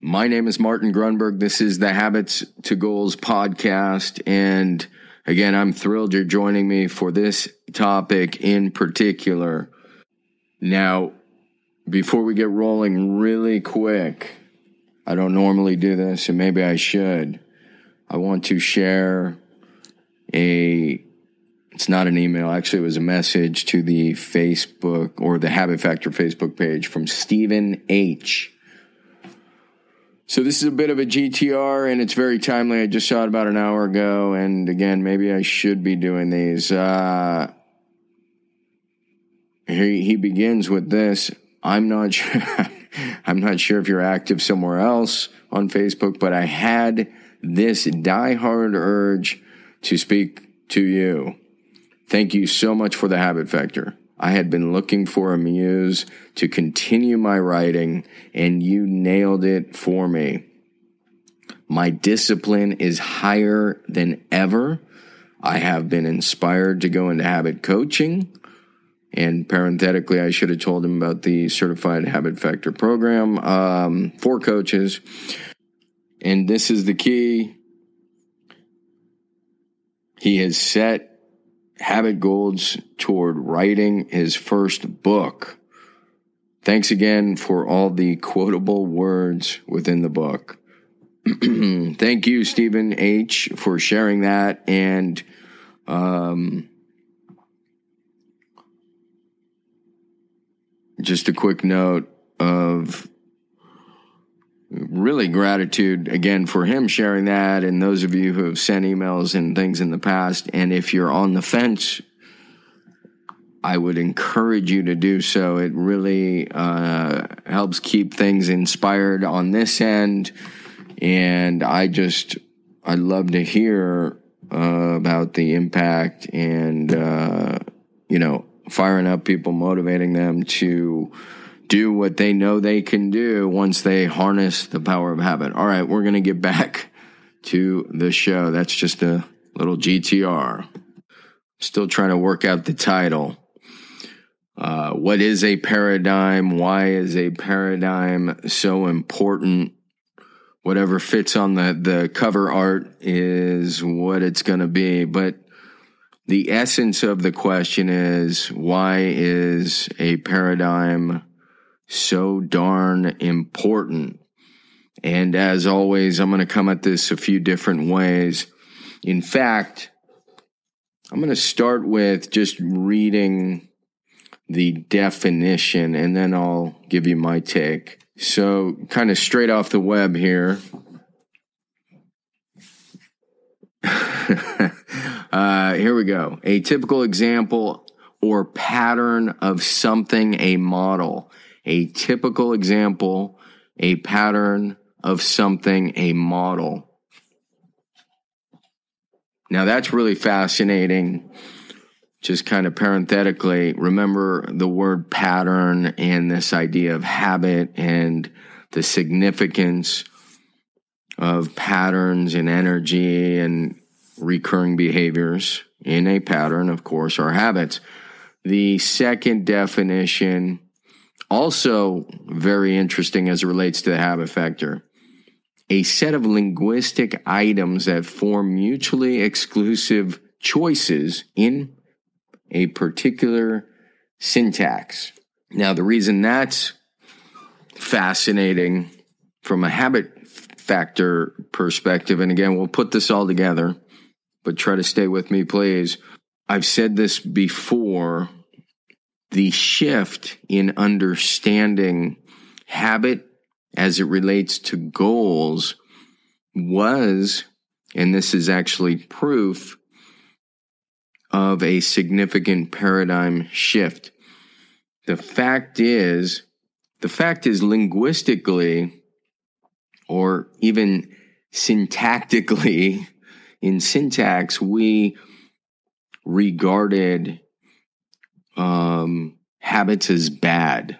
My name is Martin Grunburg. This is the Habits to Goals podcast. And again, I'm thrilled you're joining me for this topic in particular. Now, before we get rolling really quick, I don't normally do this and maybe I should. I want to share a it's not an email. Actually, it was a message to the Facebook or the Habit Factor Facebook page from Stephen H. So this is a bit of a GTR and it's very timely. I just saw it about an hour ago. And again, maybe I should be doing these. Uh, he, he begins with this. I'm not sure. I'm not sure if you're active somewhere else on Facebook, but I had this diehard urge to speak to you. Thank you so much for the habit factor. I had been looking for a muse to continue my writing, and you nailed it for me. My discipline is higher than ever. I have been inspired to go into habit coaching. And parenthetically, I should have told him about the Certified Habit Factor program um, for coaches. And this is the key. He has set habit goals toward writing his first book. Thanks again for all the quotable words within the book. Thank you, Stephen H., for sharing that. And um, just a quick note of really gratitude again for him sharing that and those of you who have sent emails and things in the past. And if you're on the fence i would encourage you to do so. It really uh, helps keep things inspired on this end. And i just i love to hear uh, about the impact and uh, you know firing up people motivating them to do what they know they can do once they harness the power of habit. All right, we're going to get back to the show. That's just a little GTR. Still trying to work out the title. Uh, what is a paradigm? Why is a paradigm so important? Whatever fits on the, the cover art is what it's going to be. But the essence of the question is why is a paradigm so darn important. And as always, I'm going to come at this a few different ways. In fact, I'm going to start with just reading the definition and then I'll give you my take. So, kind of straight off the web here. uh, here we go. A typical example or pattern of something, a model a typical example, a pattern of something, a model. Now that's really fascinating. Just kind of parenthetically, remember the word pattern and this idea of habit and the significance of patterns and energy and recurring behaviors in a pattern, of course, are habits. The second definition also, very interesting as it relates to the habit factor. A set of linguistic items that form mutually exclusive choices in a particular syntax. Now, the reason that's fascinating from a habit factor perspective, and again, we'll put this all together, but try to stay with me, please. I've said this before the shift in understanding habit as it relates to goals was, and this is actually proof of a significant paradigm shift. The fact is, the fact is linguistically or even syntactically, in syntax, we regarded uh, um, habits as bad.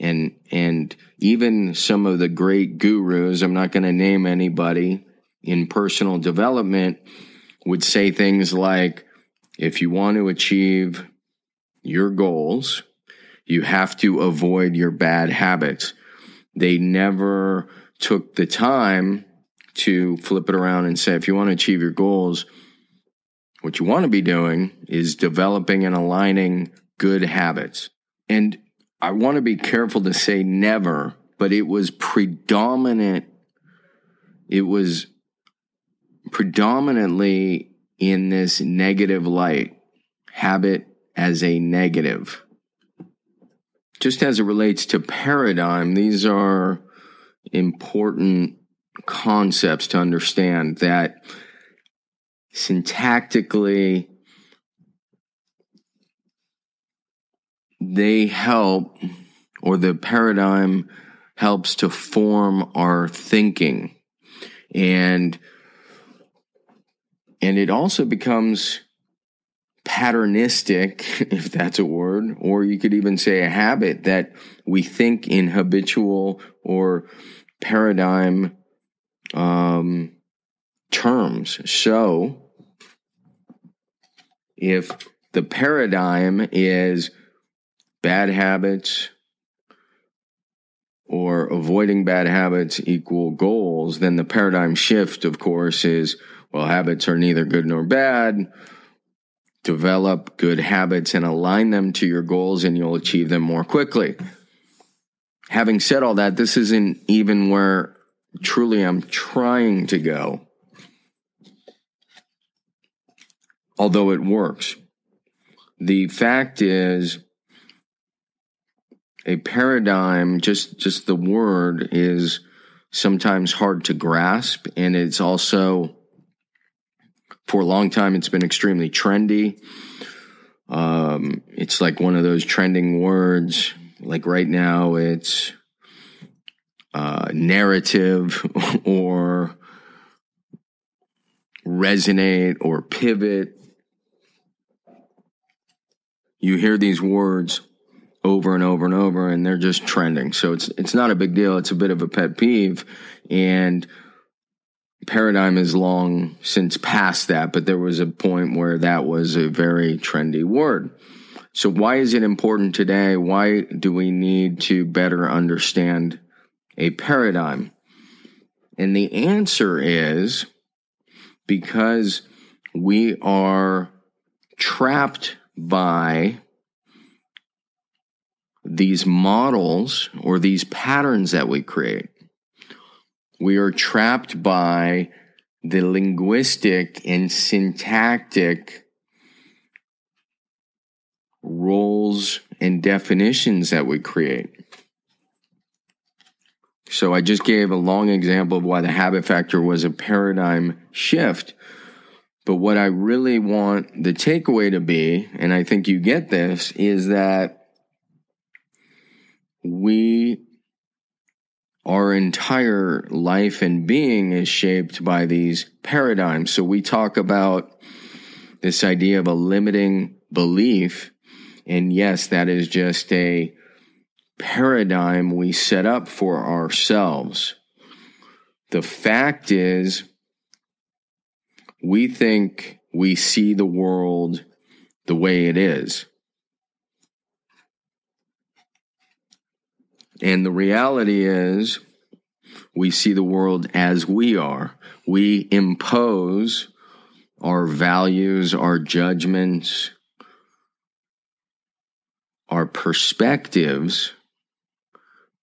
And, and even some of the great gurus, I'm not going to name anybody in personal development, would say things like, if you want to achieve your goals, you have to avoid your bad habits. They never took the time to flip it around and say, if you want to achieve your goals, what you want to be doing is developing and aligning good habits. And I want to be careful to say never, but it was predominant. It was predominantly in this negative light, habit as a negative. Just as it relates to paradigm, these are important concepts to understand that syntactically they help or the paradigm helps to form our thinking and and it also becomes patternistic, if that's a word, or you could even say a habit that we think in habitual or paradigm um, terms. So, if the paradigm is bad habits or avoiding bad habits equal goals, then the paradigm shift, of course, is well, habits are neither good nor bad. Develop good habits and align them to your goals, and you'll achieve them more quickly. Having said all that, this isn't even where truly I'm trying to go. Although it works. The fact is, a paradigm, just, just the word, is sometimes hard to grasp, and it's also for a long time, it's been extremely trendy. Um, it's like one of those trending words. Like right now, it's uh, narrative or resonate or pivot. You hear these words over and over and over, and they're just trending. So it's it's not a big deal. It's a bit of a pet peeve, and paradigm is long since past that, but there was a point where that was a very trendy word. So, why is it important today? Why do we need to better understand a paradigm? And the answer is because we are trapped by these models or these patterns that we create we are trapped by the linguistic and syntactic roles and definitions that we create. So I just gave a long example of why the habit factor was a paradigm shift. But what I really want the takeaway to be, and I think you get this, is that we our entire life and being is shaped by these paradigms. So we talk about this idea of a limiting belief. And yes, that is just a paradigm we set up for ourselves. The fact is, we think we see the world the way it is. And the reality is, we see the world as we are. We impose our values, our judgments, our perspectives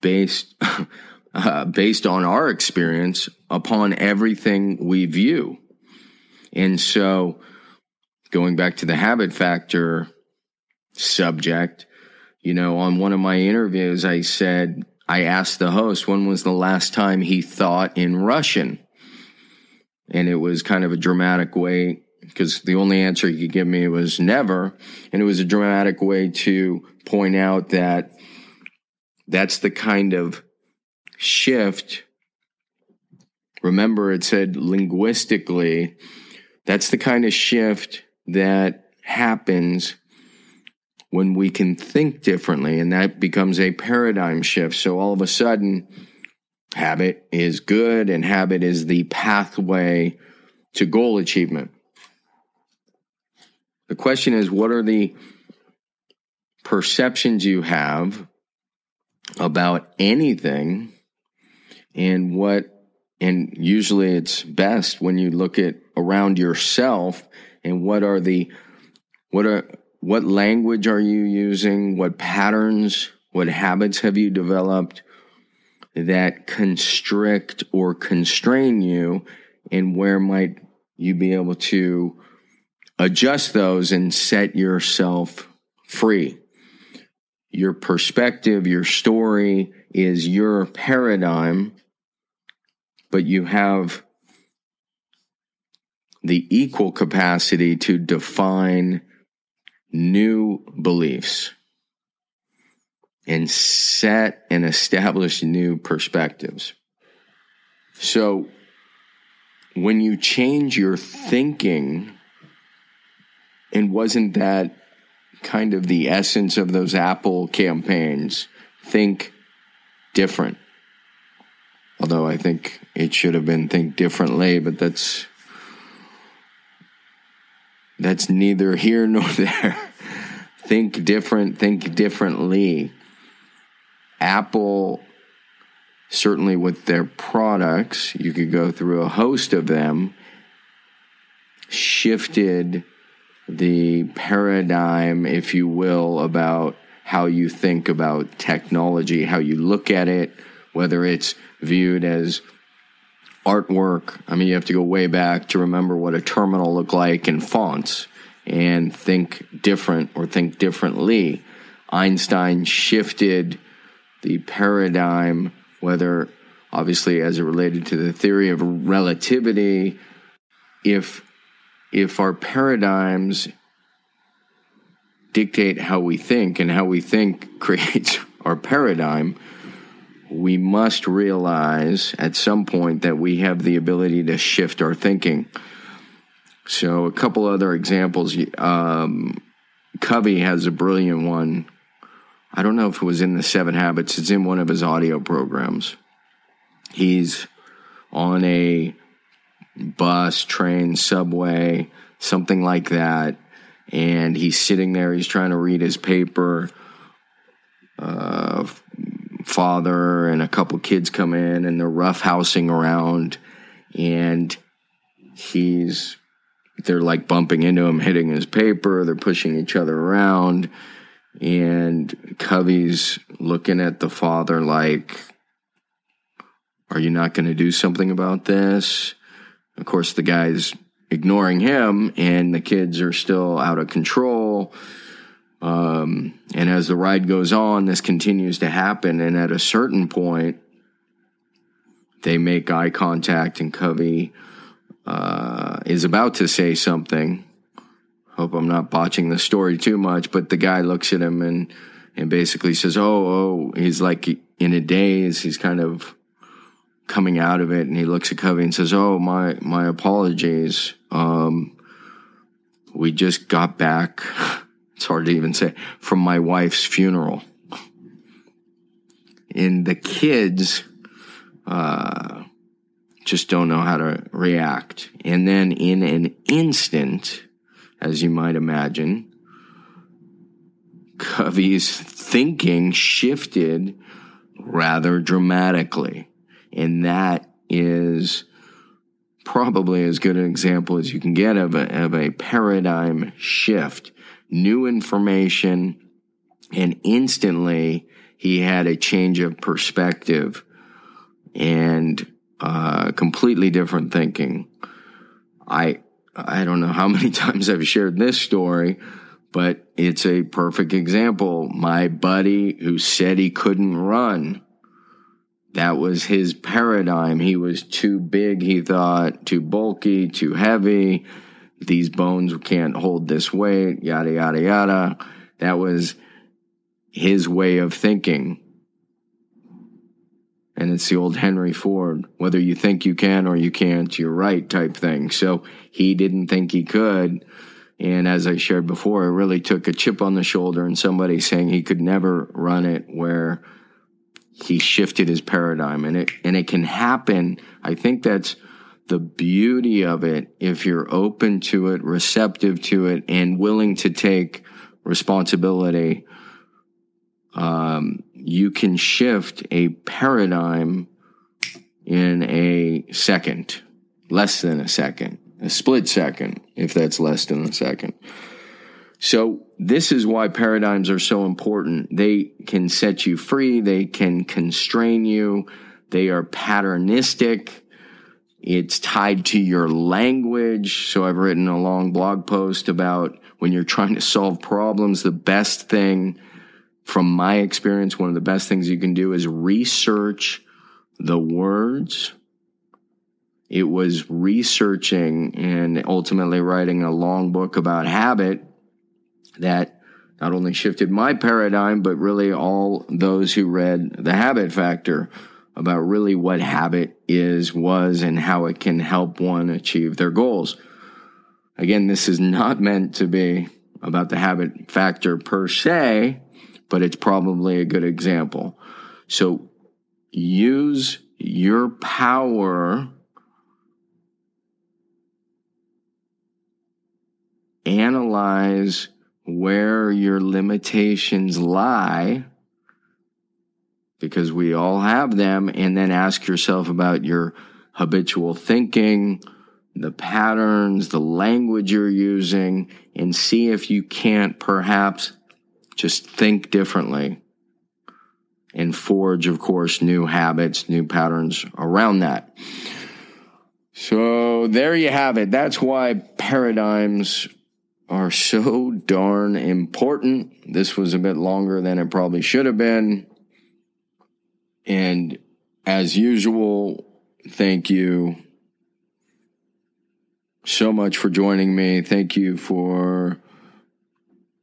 based uh, based on our experience upon everything we view. And so going back to the habit factor subject, you know, on one of my interviews, I said, I asked the host when was the last time he thought in Russian. And it was kind of a dramatic way because the only answer he could give me was never. And it was a dramatic way to point out that that's the kind of shift remember it said linguistically, that's the kind of shift that happens when we can think differently, and that becomes a paradigm shift. So all of a sudden, habit is good, and habit is the pathway to goal achievement. The question is what are the perceptions you have about anything and what and usually it's best when you look at around yourself and what are the what are what language are you using? What patterns what habits have you developed that constrict or constrain you? And where might you be able to adjust those and set yourself free? Your perspective your story is your paradigm but you have the equal capacity to define new beliefs and set and establish new perspectives. So, when you change your thinking, and wasn't that kind of the essence of those Apple campaigns? Think different. Although I think it should have been think differently, but that's that's neither here nor there. think different, think differently. Apple certainly with their products, you could go through a host of them, shifted the paradigm, if you will, about how you think about technology, how you look at it, whether it's viewed as artwork. I mean, you have to go way back to remember what a terminal looked like in fonts and think different or think differently. Einstein shifted the paradigm, whether obviously as it related to the theory of relativity, if if our paradigms dictate how we think and how we think creates our paradigm, we must realize at some point that we have the ability to shift our thinking. So, a couple other examples. Um, Covey has a brilliant one. I don't know if it was in the Seven Habits, it's in one of his audio programs. He's on a bus, train, subway, something like that. And he's sitting there, he's trying to read his paper. Uh, father and a couple kids come in and they're roughhousing around and he's they're like bumping into him hitting his paper they're pushing each other around and covey's looking at the father like are you not going to do something about this? Of course the guy's ignoring him and the kids are still out of control um, and as the ride goes on, this continues to happen. And at a certain point, they make eye contact, and Covey uh, is about to say something. Hope I'm not botching the story too much, but the guy looks at him and and basically says, "Oh, oh." He's like in a daze. He's kind of coming out of it, and he looks at Covey and says, "Oh, my my apologies. Um, we just got back." it's hard to even say, from my wife's funeral. And the kids uh, just don't know how to react. And then in an instant, as you might imagine, Covey's thinking shifted rather dramatically. And that is probably as good an example as you can get of a, of a paradigm shift new information, and instantly he had a change of perspective and uh, completely different thinking. I I don't know how many times I've shared this story, but it's a perfect example. My buddy who said he couldn't run, that was his paradigm. He was too big, he thought, too bulky, too heavy these bones can't hold this weight, yada, yada, yada. That was his way of thinking. And it's the old Henry Ford, whether you think you can or you can't, you're right type thing. So he didn't think he could. And as I shared before, it really took a chip on the shoulder and somebody saying he could never run it where he shifted his paradigm and it and it can happen. I think that's the beauty of it if you're open to it, receptive to it, and willing to take responsibility. Um, you can shift a paradigm in a second, less than a second, a split second, if that's less than a second. So this is why paradigms are so important. They can set you free. They can constrain you. They are patternistic. It's tied to your language. So I've written a long blog post about when you're trying to solve problems, the best thing from my experience, one of the best things you can do is research the words. It was researching and ultimately writing a long book about habit that not only shifted my paradigm, but really all those who read The Habit Factor about really what habit is, was, and how it can help one achieve their goals. Again, this is not meant to be about the habit factor per se, but it's probably a good example. So use your power analyze where your limitations lie because we all have them and then ask yourself about your habitual thinking the patterns the language you're using and see if you can't perhaps just think differently and forge of course new habits new patterns around that so there you have it that's why paradigms are so darn important. This was a bit longer than it probably should have been. And as usual, thank you so much for joining me. Thank you for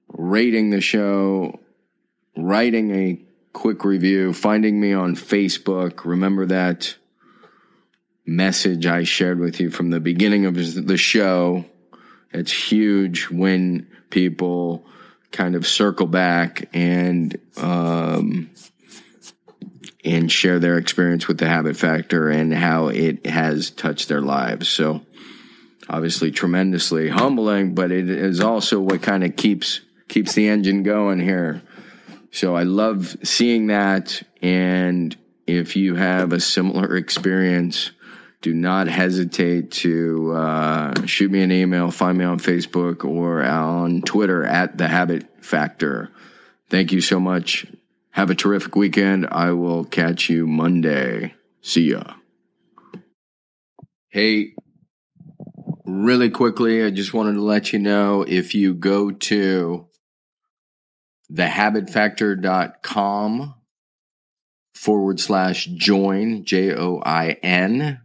rating the show, writing a quick review, finding me on Facebook. Remember that message I shared with you from the beginning of the show it's huge when people kind of circle back and um, and share their experience with the habit factor and how it has touched their lives. So obviously tremendously humbling, but it is also what kind of keeps keeps the engine going here. So I love seeing that and if you have a similar experience do not hesitate to uh, shoot me an email, find me on Facebook or on Twitter at The Habit Factor. Thank you so much. Have a terrific weekend. I will catch you Monday. See ya. Hey, really quickly, I just wanted to let you know if you go to thehabitfactor.com forward slash join, J O I N,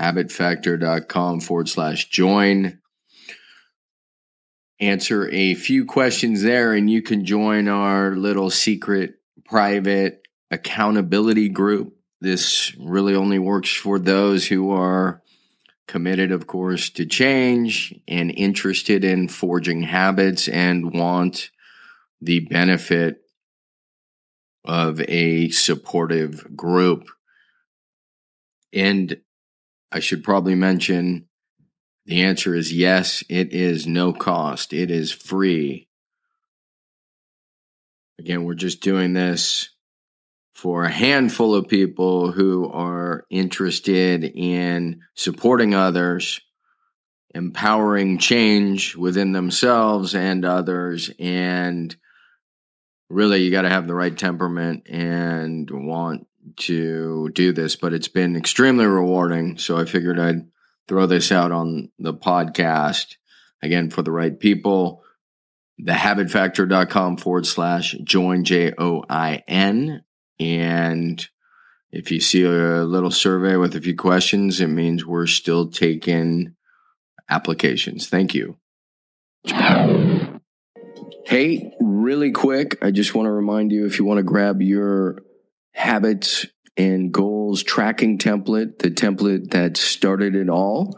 habitfactor.com forward slash join. Answer a few questions there, and you can join our little secret private accountability group. This really only works for those who are committed, of course, to change and interested in forging habits and want the benefit of a supportive group. And I should probably mention the answer is yes, it is no cost, it is free. Again, we're just doing this for a handful of people who are interested in supporting others, empowering change within themselves and others, and really you got to have the right temperament and want to do this, but it's been extremely rewarding. So I figured I'd throw this out on the podcast again for the right people. Thehabitfactor.com forward slash join J O I N. And if you see a little survey with a few questions, it means we're still taking applications. Thank you. Hey, really quick, I just want to remind you if you want to grab your habits and goals tracking template, the template that started it all.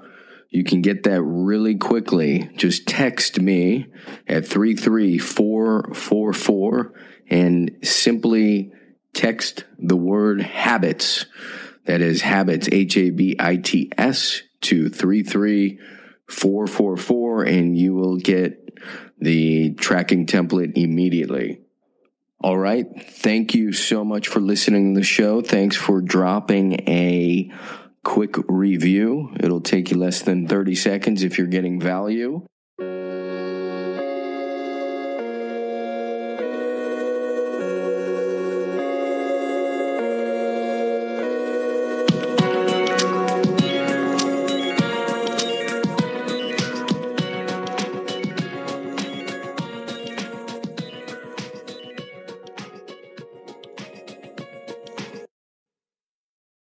You can get that really quickly. Just text me at 33444 and simply text the word habits. That is habits, H A B I T S, to 33444, and you will get the tracking template immediately. All right. Thank you so much for listening to the show. Thanks for dropping a quick review. It'll take you less than 30 seconds if you're getting value.